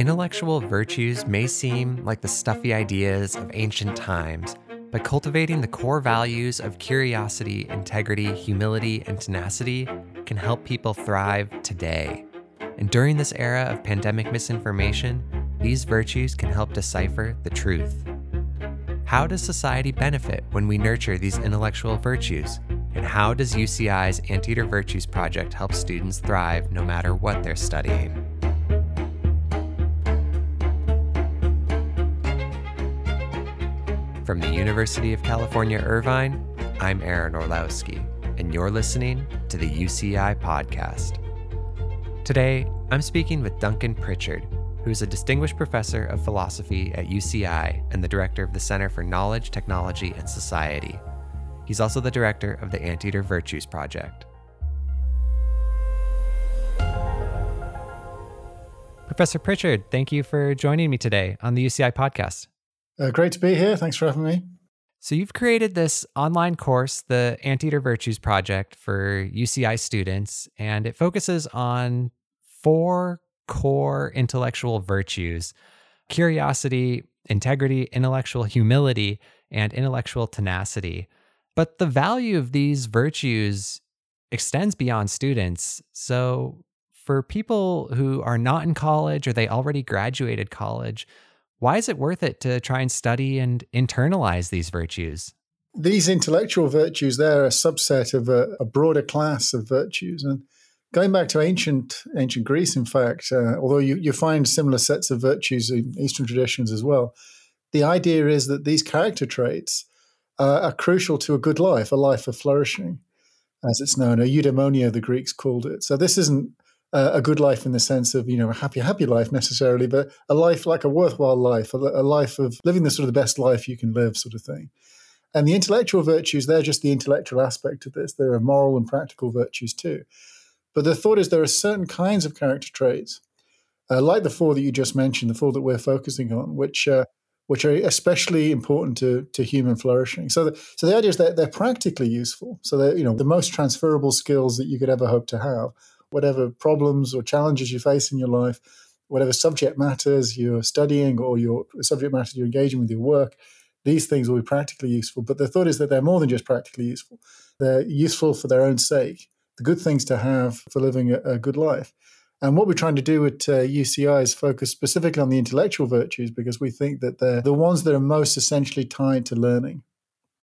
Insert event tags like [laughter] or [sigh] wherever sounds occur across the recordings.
Intellectual virtues may seem like the stuffy ideas of ancient times, but cultivating the core values of curiosity, integrity, humility, and tenacity can help people thrive today. And during this era of pandemic misinformation, these virtues can help decipher the truth. How does society benefit when we nurture these intellectual virtues? And how does UCI's Anteater Virtues Project help students thrive no matter what they're studying? From the University of California, Irvine, I'm Aaron Orlowski, and you're listening to the UCI Podcast. Today, I'm speaking with Duncan Pritchard, who is a distinguished professor of philosophy at UCI and the director of the Center for Knowledge, Technology, and Society. He's also the director of the Anteater Virtues Project. Professor Pritchard, thank you for joining me today on the UCI podcast. Uh, great to be here. Thanks for having me. So, you've created this online course, the Anteater Virtues Project, for UCI students, and it focuses on four core intellectual virtues curiosity, integrity, intellectual humility, and intellectual tenacity. But the value of these virtues extends beyond students. So, for people who are not in college or they already graduated college, why is it worth it to try and study and internalize these virtues? These intellectual virtues, they're a subset of a, a broader class of virtues. And Going back to ancient ancient Greece, in fact, uh, although you, you find similar sets of virtues in Eastern traditions as well, the idea is that these character traits uh, are crucial to a good life, a life of flourishing, as it's known. A eudaimonia, the Greeks called it. So this isn't a good life in the sense of you know a happy, happy life necessarily, but a life like a worthwhile life, a, a life of living the sort of the best life you can live, sort of thing. And the intellectual virtues, they're just the intellectual aspect of this. There are moral and practical virtues too. But the thought is there are certain kinds of character traits, uh, like the four that you just mentioned, the four that we're focusing on, which uh, which are especially important to, to human flourishing. So, the, so the idea is that they're practically useful. So they're you know the most transferable skills that you could ever hope to have, whatever problems or challenges you face in your life, whatever subject matters you're studying or your subject matter you're engaging with your work. These things will be practically useful, but the thought is that they're more than just practically useful. They're useful for their own sake the good things to have for living a, a good life. And what we're trying to do at uh, UCI is focus specifically on the intellectual virtues because we think that they're the ones that are most essentially tied to learning.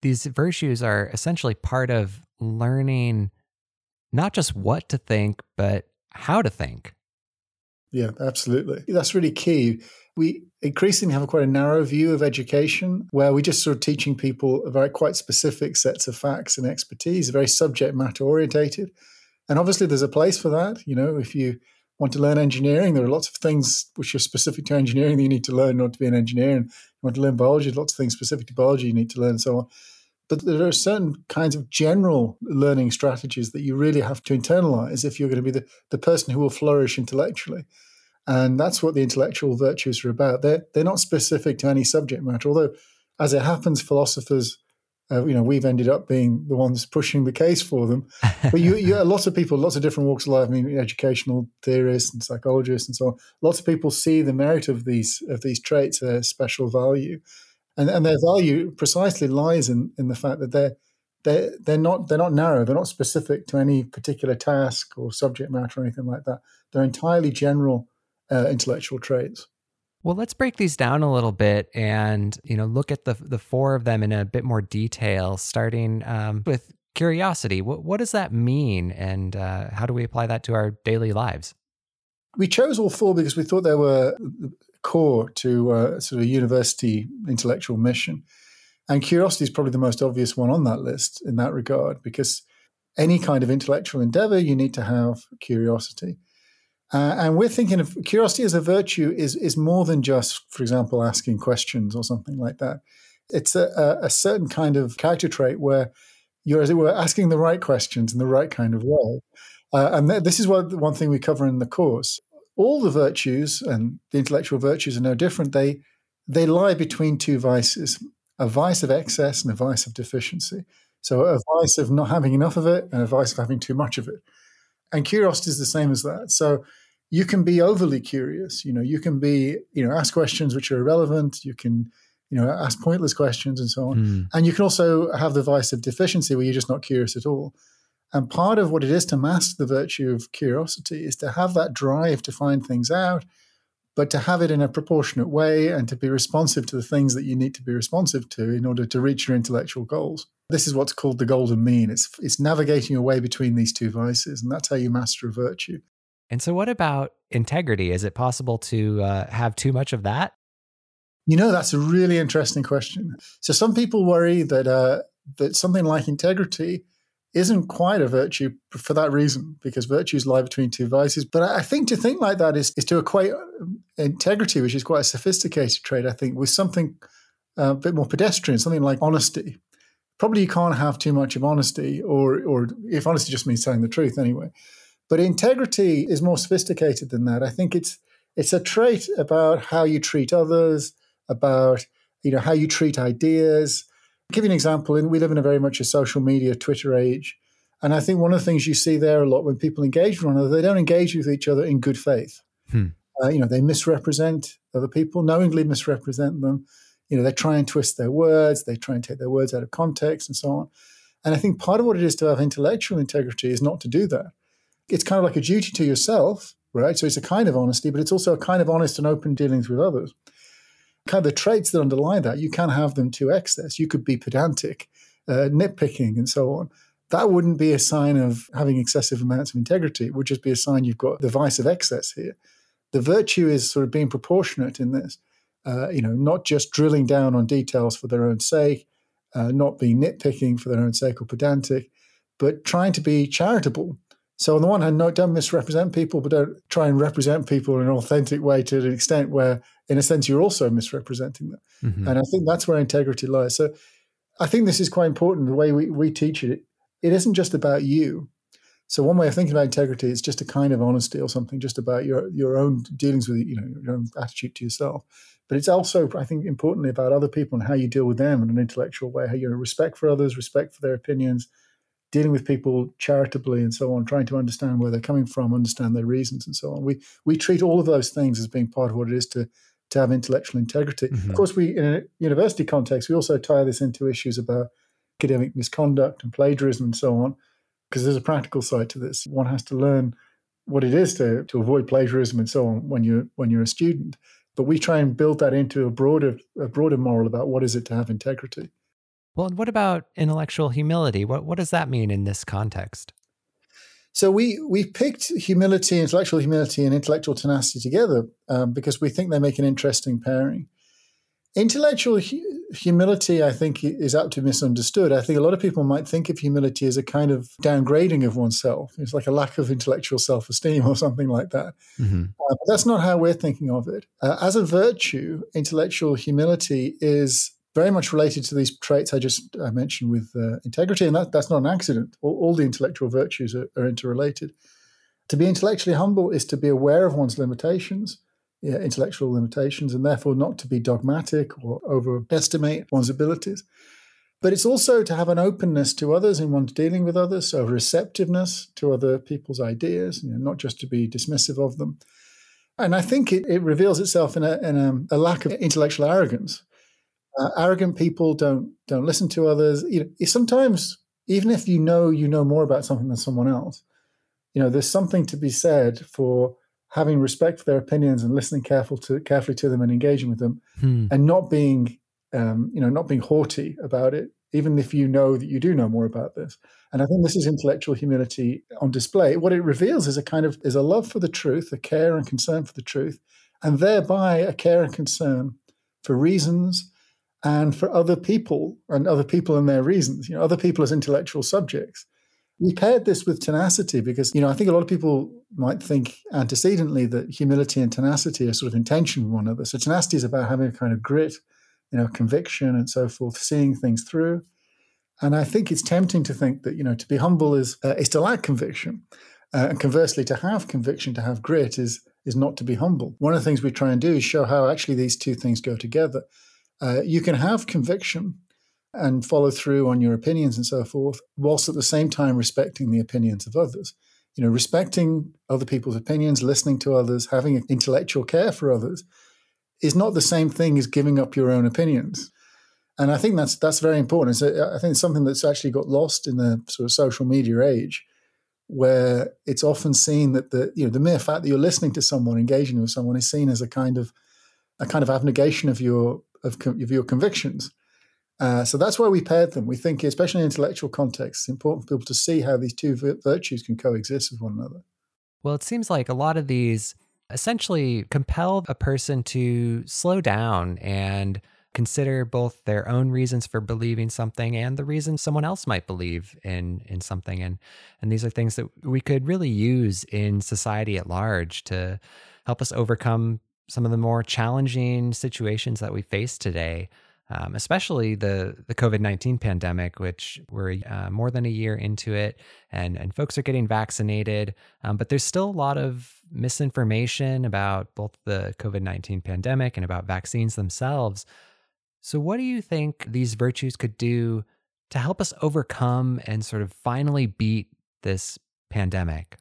These virtues are essentially part of learning not just what to think, but how to think. Yeah, absolutely. That's really key. We increasingly have quite a narrow view of education where we're just sort of teaching people very quite specific sets of facts and expertise, very subject matter orientated. And obviously there's a place for that. You know, if you want to learn engineering, there are lots of things which are specific to engineering that you need to learn in order to be an engineer. And you want to learn biology, lots of things specific to biology you need to learn and so on. But there are certain kinds of general learning strategies that you really have to internalize if you're going to be the, the person who will flourish intellectually. And that's what the intellectual virtues are about. They're, they're not specific to any subject matter, although, as it happens, philosophers, uh, you know, we've ended up being the ones pushing the case for them. [laughs] But you, you, lots of people, lots of different walks of life, I mean, educational theorists and psychologists and so on, lots of people see the merit of these of these traits their special value. And, and their value precisely lies in, in the fact that they're they're they're not they're not narrow. They're not specific to any particular task or subject matter or anything like that. They're entirely general uh, intellectual traits. Well, let's break these down a little bit and you know look at the the four of them in a bit more detail, starting um, with curiosity. What what does that mean, and uh, how do we apply that to our daily lives? We chose all four because we thought they were core to uh, sort of a university intellectual mission, and curiosity is probably the most obvious one on that list in that regard because any kind of intellectual endeavor you need to have curiosity. Uh, and we're thinking of curiosity as a virtue is is more than just, for example, asking questions or something like that. It's a, a, certain kind of character trait where you're, as it were, asking the right questions in the right kind of way. Uh, and th- this is what one thing we cover in the course. All the virtues and the intellectual virtues are no different. They they lie between two vices: a vice of excess and a vice of deficiency. So a vice of not having enough of it and a vice of having too much of it. And curiosity is the same as that. So you can be overly curious. You know, you can be, you know, ask questions which are irrelevant. You can, you know, ask pointless questions and so on. Mm. And you can also have the vice of deficiency where you're just not curious at all. And part of what it is to master the virtue of curiosity is to have that drive to find things out, but to have it in a proportionate way and to be responsive to the things that you need to be responsive to in order to reach your intellectual goals. This is what's called the golden mean. It's, it's navigating your way between these two vices, and that's how you master a virtue. And so, what about integrity? Is it possible to uh, have too much of that? You know, that's a really interesting question. So, some people worry that uh, that something like integrity isn't quite a virtue for that reason, because virtues lie between two vices. But I think to think like that is, is to equate um, integrity, which is quite a sophisticated trait, I think, with something uh, a bit more pedestrian, something like honesty. Probably you can't have too much of honesty, or, or if honesty just means telling the truth anyway. But integrity is more sophisticated than that. I think it's it's a trait about how you treat others, about you know how you treat ideas. Give you an example. And we live in a very much a social media Twitter age, and I think one of the things you see there a lot when people engage with one another, they don't engage with each other in good faith. Hmm. Uh, you know, they misrepresent other people, knowingly misrepresent them. You know, they try and twist their words, they try and take their words out of context, and so on. And I think part of what it is to have intellectual integrity is not to do that it's kind of like a duty to yourself, right? So it's a kind of honesty, but it's also a kind of honest and open dealings with others. Kind of the traits that underlie that, you can have them to excess. You could be pedantic, uh, nitpicking, and so on. That wouldn't be a sign of having excessive amounts of integrity. It would just be a sign you've got the vice of excess here. The virtue is sort of being proportionate in this. Uh, you know, not just drilling down on details for their own sake, uh, not being nitpicking for their own sake or pedantic, but trying to be charitable so on the one hand, no, don't misrepresent people, but don't try and represent people in an authentic way to an extent where, in a sense, you're also misrepresenting them. Mm-hmm. And I think that's where integrity lies. So I think this is quite important. The way we, we teach it, it isn't just about you. So one way of thinking about integrity is just a kind of honesty or something, just about your your own dealings with you know your own attitude to yourself. But it's also, I think, importantly about other people and how you deal with them in an intellectual way, how you respect for others, respect for their opinions, dealing with people charitably and so on, trying to understand where they're coming from, understand their reasons and so on. We we treat all of those things as being part of what it is to to have intellectual integrity. Mm-hmm. Of course, we in a university context, we also tie this into issues about academic misconduct and plagiarism and so on, because there's a practical side to this. One has to learn what it is to to avoid plagiarism and so on when you're when you're a student. But we try and build that into a broader a broader moral about what is it to have integrity. Well, and what about intellectual humility? What what does that mean in this context? So we we picked humility, intellectual humility, and intellectual tenacity together um, because we think they make an interesting pairing. Intellectual hu- humility, I think, is apt to be misunderstood. I think a lot of people might think of humility as a kind of downgrading of oneself. It's like a lack of intellectual self esteem or something like that. Mm-hmm. Uh, but that's not how we're thinking of it. Uh, as a virtue, intellectual humility is very much related to these traits I just I mentioned with uh, integrity, and that, that's not an accident. All, all the intellectual virtues are, are, interrelated. To be intellectually humble is to be aware of one's limitations, yeah, intellectual limitations, and therefore not to be dogmatic or overestimate one's abilities. But it's also to have an openness to others in one's dealing with others, so receptiveness to other people's ideas, you know, not just to be dismissive of them. And I think it, it reveals itself in, a, in a, a lack of intellectual arrogance uh, arrogant people don't don't listen to others. You know, sometimes even if you know you know more about something than someone else, you know, there's something to be said for having respect for their opinions and listening careful to carefully to them and engaging with them, hmm. and not being um, you know not being haughty about it, even if you know that you do know more about this. And I think this is intellectual humility on display. What it reveals is a kind of is a love for the truth, a care and concern for the truth, and thereby a care and concern for reasons and for other people and other people and their reasons, you know, other people as intellectual subjects. We paired this with tenacity because, you know, I think a lot of people might think antecedently that humility and tenacity are sort of in tension with one another. So tenacity is about having a kind of grit, you know, conviction and so forth, seeing things through. And I think it's tempting to think that, you know, to be humble is, uh, is to lack conviction. Uh, and conversely, to have conviction, to have grit is, is not to be humble. One of the things we try and do is show how actually these two things go together. Uh, you can have conviction and follow through on your opinions and so forth, whilst at the same time respecting the opinions of others. you know, respecting other people's opinions, listening to others, having intellectual care for others is not the same thing as giving up your own opinions. And I think that's that's very important. A, I think it's something that's actually got lost in the sort of social media age, where it's often seen that the you know the mere fact that you're listening to someone, engaging with someone, is seen as a kind of a kind of abnegation of your of, of your convictions. Uh, so that's why we paired them. We think, especially in intellectual context, it's important for people to see how these two virtues can coexist with one another. Well, it seems like a lot of these essentially compel a person to slow down and consider both their own reasons for believing something and the reasons someone else might believe in in something and and these are things that we could really use in society at large to help us overcome some of the more challenging situations that we face today um, especially the the COVID nineteen pandemic, which we're uh, more than a year into it, and and folks are getting vaccinated, um, but there's still a lot of misinformation about both the COVID nineteen pandemic and about vaccines themselves. So, what do you think these virtues could do to help us overcome and sort of finally beat this pandemic?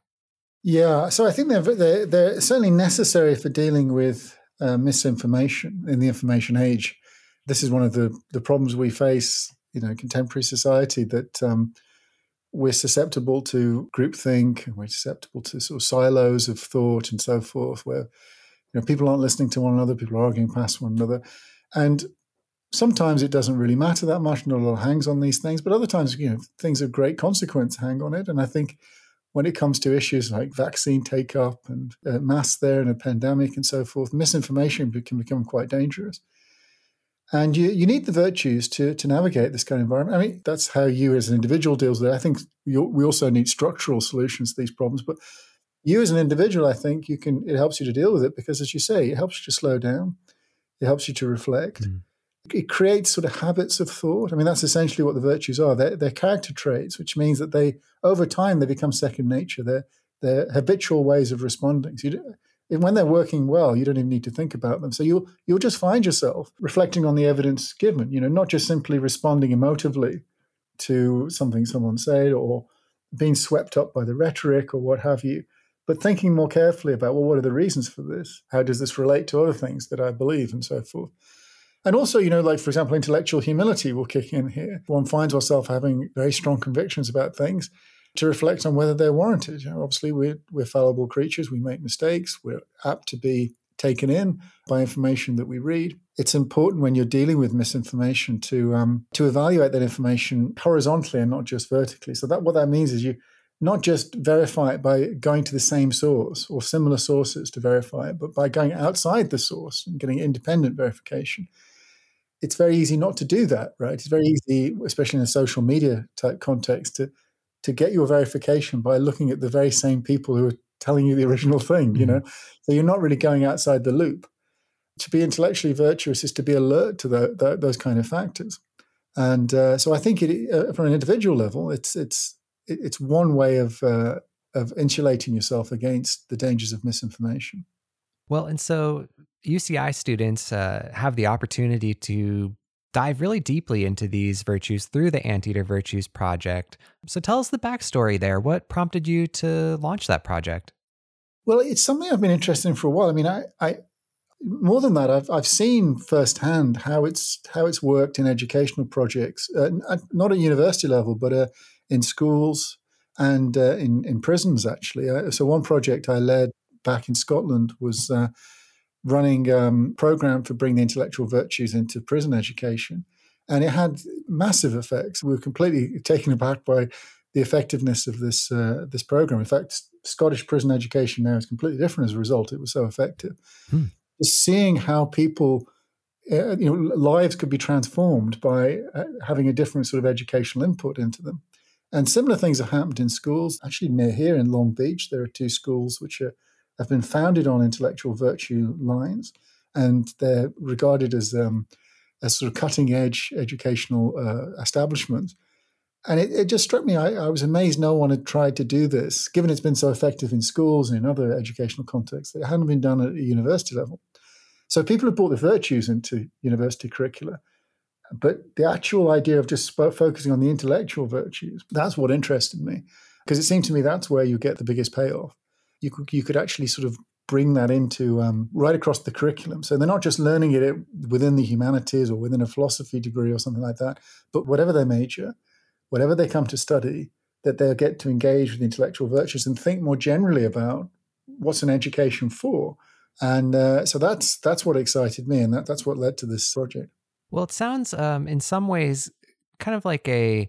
Yeah, so I think they're they're, they're certainly necessary for dealing with uh, misinformation in the information age this is one of the the problems we face, you know, contemporary society that um, we're susceptible to groupthink and we're susceptible to sort of silos of thought and so forth, where you know people aren't listening to one another, people are arguing past one another, and sometimes it doesn't really matter that much. Not a lot hangs on these things, but other times, you know, things of great consequence hang on it. And I think when it comes to issues like vaccine take up and uh, mass there and a pandemic and so forth, misinformation can become quite dangerous. And you, you need the virtues to, to navigate this kind of environment. I mean, that's how you as an individual deals with it. I think we also need structural solutions to these problems. But you as an individual, I think you can, it helps you to deal with it because, as you say, it helps you to slow down. It helps you to reflect. Mm. It creates sort of habits of thought. I mean, that's essentially what the virtues are. They're, they're character traits, which means that they, over time, they become second nature. They're, they're habitual ways of responding. So you, when they're working well, you don't even need to think about them. So you'll you'll just find yourself reflecting on the evidence given. You know, not just simply responding emotively to something someone said or being swept up by the rhetoric or what have you, but thinking more carefully about well, what are the reasons for this? How does this relate to other things that I believe, and so forth. And also, you know, like for example, intellectual humility will kick in here. One finds oneself having very strong convictions about things to reflect on whether they're warranted. You know, obviously, we're, we're fallible creatures. We make mistakes. We're apt to be taken in by information that we read. It's important when you're dealing with misinformation to um, to evaluate that information horizontally and not just vertically. So that what that means is you not just verify it by going to the same source or similar sources to verify it, but by going outside the source and getting independent verification. It's very easy not to do that, right? It's very easy, especially in a social media type context, to to get your verification by looking at the very same people who are telling you the original thing, you mm-hmm. know? So you're not really going outside the loop. To be intellectually virtuous is to be alert to the, the, those kind of factors. And uh, so I think it, uh, from an individual level, it's, it's, it's one way of, uh, of insulating yourself against the dangers of misinformation. Well, and so UCI students uh, have the opportunity to dive really deeply into these virtues through the Anteater Virtues Project. So tell us the backstory there. What prompted you to launch that project? Well, it's something I've been interested in for a while. I mean, I, I more than that, I've I've seen firsthand how it's how it's worked in educational projects, uh, uh not at university level, but uh, in schools and uh, in in prisons. Actually, uh, so one project I led back in Scotland was running um, program for bringing the intellectual virtues into prison education, and it had massive effects. We were completely taken aback by the effectiveness of this uh, this program. In fact, Scottish prison education now is completely different as a result. It was so effective. Hmm. Just seeing how people, uh, you know, lives could be transformed by uh, having a different sort of educational input into them. And similar things have happened in schools. Actually, near here in Long Beach, there are two schools which are have been founded on intellectual virtue lines, and they're regarded as um, sort of cutting edge educational uh, establishment. And it, it, just struck me, I, I, was amazed no one had tried to do this, given it's been so effective in schools and in other educational contexts. It hadn't been done at a university level. So people have brought the virtues into university curricula. But the actual idea of just focusing on the intellectual virtues, that's what interested me because it seemed to me that's where you get the biggest payoff. You could you could actually sort of bring that into um, right across the curriculum. So they're not just learning it within the humanities or within a philosophy degree or something like that, but whatever their major, whatever they come to study, that they'll get to engage with intellectual virtues and think more generally about what's an education for. And uh, so that's that's what excited me, and that, that's what led to this project. Well, it sounds um, in some ways kind of like a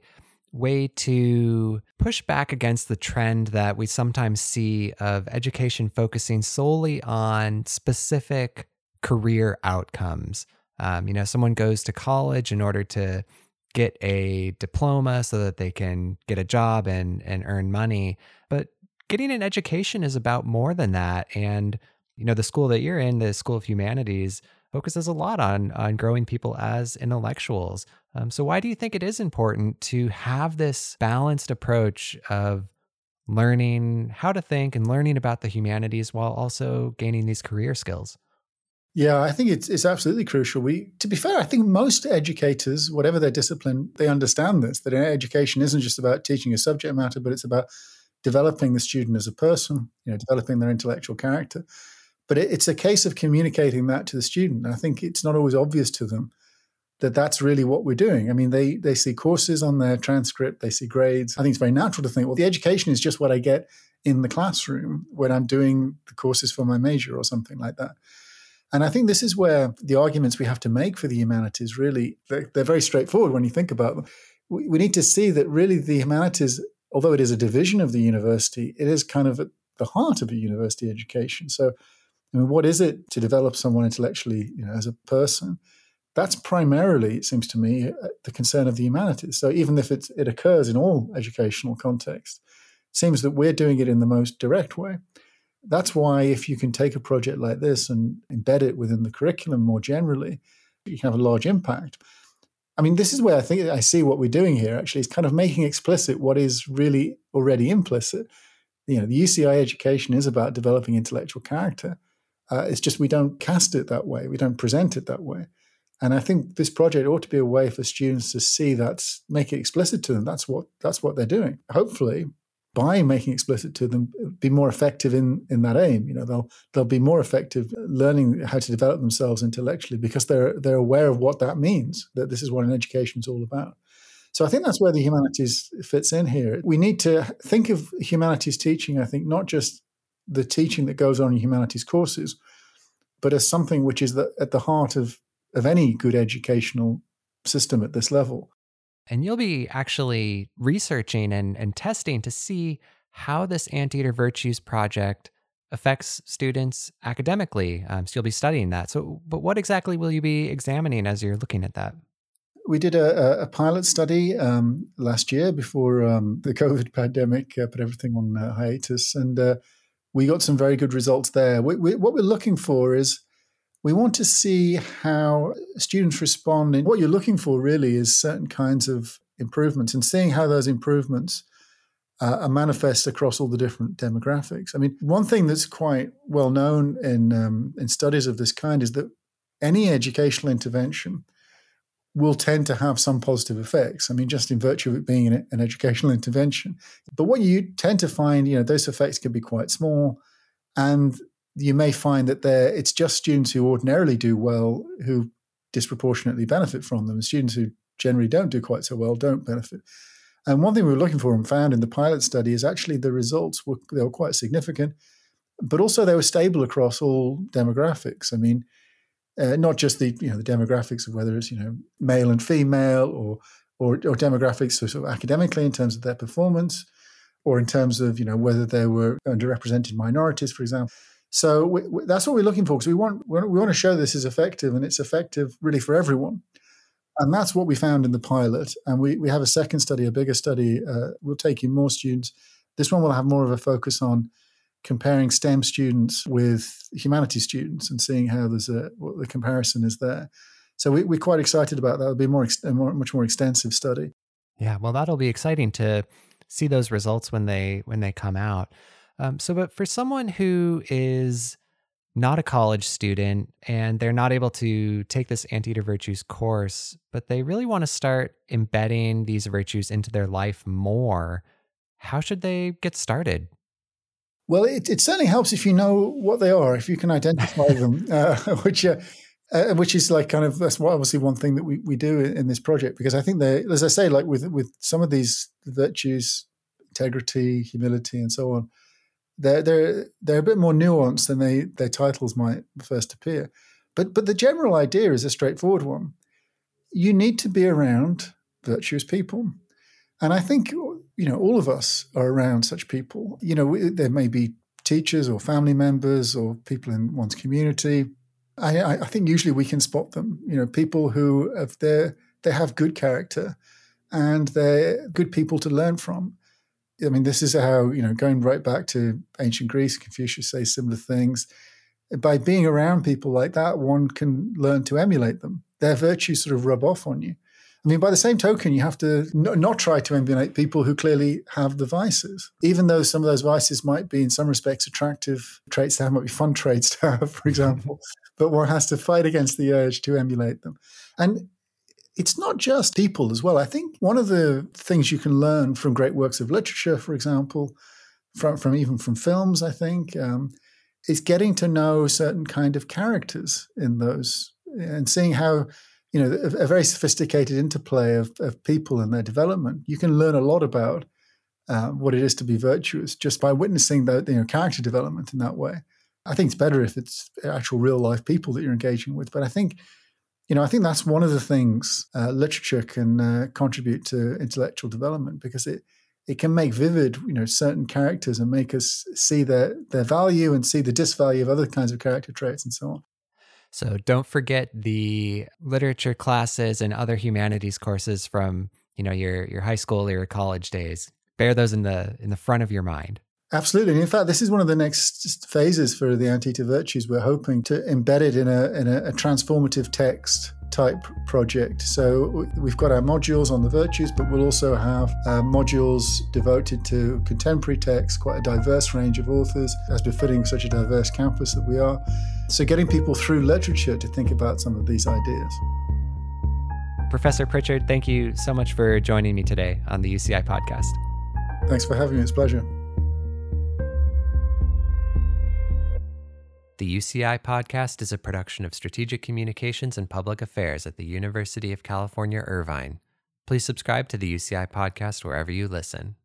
way to push back against the trend that we sometimes see of education focusing solely on specific career outcomes. Um, you know, someone goes to college in order to get a diploma so that they can get a job and and earn money, but getting an education is about more than that. And you know, the school that you're in, the School of Humanities, focuses a lot on on growing people as intellectuals. Um, so why do you think it is important to have this balanced approach of learning how to think and learning about the humanities while also gaining these career skills? Yeah, I think it's it's absolutely crucial. We, to be fair, I think most educators, whatever their discipline, they understand this. That education isn't just about teaching a subject matter, but it's about developing the student as a person. You know, developing their intellectual character. But it, it's a case of communicating that to the student. I think it's not always obvious to them that that's really what we're doing. I mean, they they see courses on their transcript, they see grades. I think it's very natural to think, well, the education is just what I get in the classroom when I'm doing the courses for my major or something like that. And I think this is where the arguments we have to make for the humanities really they're, they're very straightforward when you think about them. We, we need to see that really the humanities, although it is a division of the university, it is kind of at the heart of a university education. So I mean, what is it to develop someone intellectually, you know, as a person? That's primarily, it seems to me, the concern of the humanities. So even if it occurs in all educational contexts, it seems that we're doing it in the most direct way. That's why if you can take a project like this and embed it within the curriculum more generally, you can have a large impact. I mean, this is where I think I see what we're doing here actually is kind of making explicit what is really already implicit. You know, the UCI education is about developing intellectual character uh, it's just we don't cast it that way. We don't present it that way. And I think this project ought to be a way for students to see that, make it explicit to them. That's what that's what they're doing. Hopefully, by making explicit to them, be more effective in in that aim. You know, they'll they'll be more effective learning how to develop themselves intellectually because they're they're aware of what that means. That this is what an education is all about. So I think that's where the humanities fits in here. We need to think of humanities teaching. I think not just the teaching that goes on in humanities courses, but as something which is the, at the heart of, of any good educational system at this level. And you'll be actually researching and, and testing to see how this Anteater Virtues project affects students academically. Um, so you'll be studying that. So, but what exactly will you be examining as you're looking at that? We did a, a pilot study um, last year before um, the [laughs] COVID pandemic uh, put everything on uh, hiatus, and uh, we got some very good results there. We, we, what we're looking for is we want to see how students respond. And what you're looking for really is certain kinds of improvements and seeing how those improvements uh, are manifest across all the different demographics. I mean, one thing that's quite well known in um, in studies of this kind is that any educational intervention will tend to have some positive effects. I mean, just in virtue of it being an, an, educational intervention. But what you tend to find, you know, those effects can be quite small, and you may find that there it's just students who ordinarily do well who disproportionately benefit from them, and students who generally don't do quite so well don't benefit. And one thing we were looking for and found in the pilot study is actually the results were they were quite significant, but also they were stable across all demographics. I mean, uh, not just the you know the demographics of whether it's you know male and female or or, or demographics sort of academically in terms of their performance or in terms of you know whether they were underrepresented minorities for example so we, we, that's what we're looking for because we want we want to show this is effective and it's effective really for everyone and that's what we found in the pilot and we, we have a second study a bigger study uh, we'll take in more students this one will have more of a focus on comparing STEM students with humanities students and seeing how there's a what the comparison is there. So we, are quite excited about that. It'll be more, a more, much more extensive study. Yeah, well, that'll be exciting to see those results when they when they come out. Um, so, but for someone who is not a college student and they're not able to take this anteater virtues course, but they really want to start embedding these virtues into their life more, how should they get started? Well, it, it certainly helps if you know what they are, if you can identify [laughs] them, uh, [laughs] which uh, uh, which is like kind of that's what obviously one thing that we, we do in this project because I think they, as I say, like with with some of these virtues, integrity, humility, and so on, they're they're they're a bit more nuanced than they their titles might first appear. But but the general idea is a straightforward one. You need to be around virtuous people, and I think you know all of us are around such people. You know, there may be teachers or family members or people in one's community I, I think usually we can spot them. You know, people who have their they have good character, and they're good people to learn from. I mean, this is how you know going right back to ancient Greece. Confucius says similar things. By being around people like that, one can learn to emulate them. Their virtues sort of rub off on you. I mean, by the same token, you have to not try to emulate people who clearly have the vices, even though some of those vices might be, in some respects, attractive traits to have, might be fun traits to have, [laughs] for example but one has to fight against the urge to emulate them. And it's not just people as well. I think one of the things you can learn from great works of literature, for example, from, from even from films, I think, um, is getting to know certain kind of characters in those and seeing how, you know, a, a very sophisticated interplay of, of people and their development. You can learn a lot about uh, what it is to be virtuous just by witnessing the you know character development in that way. I think it's better if it's actual real life people that you're engaging with. But I think, you know, I think that's one of the things uh, literature can uh, contribute to intellectual development because it it can make vivid, you know, certain characters and make us see their their value and see the disvalue of other kinds of character traits and so on. So don't forget the literature classes and other humanities courses from you know your your high school or your college days. Bear those in the in the front of your mind. Absolutely. And in fact, this is one of the next phases for the Anteater Virtues. We're hoping to embed it in a, in a, a transformative text type project. So we've got our modules on the virtues, but we'll also have uh, modules devoted to contemporary texts, quite a diverse range of authors, as befitting such a diverse campus that we are. So getting people through literature to think about some of these ideas. Professor Pritchard, thank you so much for joining me today on the UCI podcast. Thanks for having me. It's a pleasure. The UCI podcast is a production of Strategic Communications and Public Affairs at the University of California, Irvine. Please subscribe to the UCI podcast wherever you listen.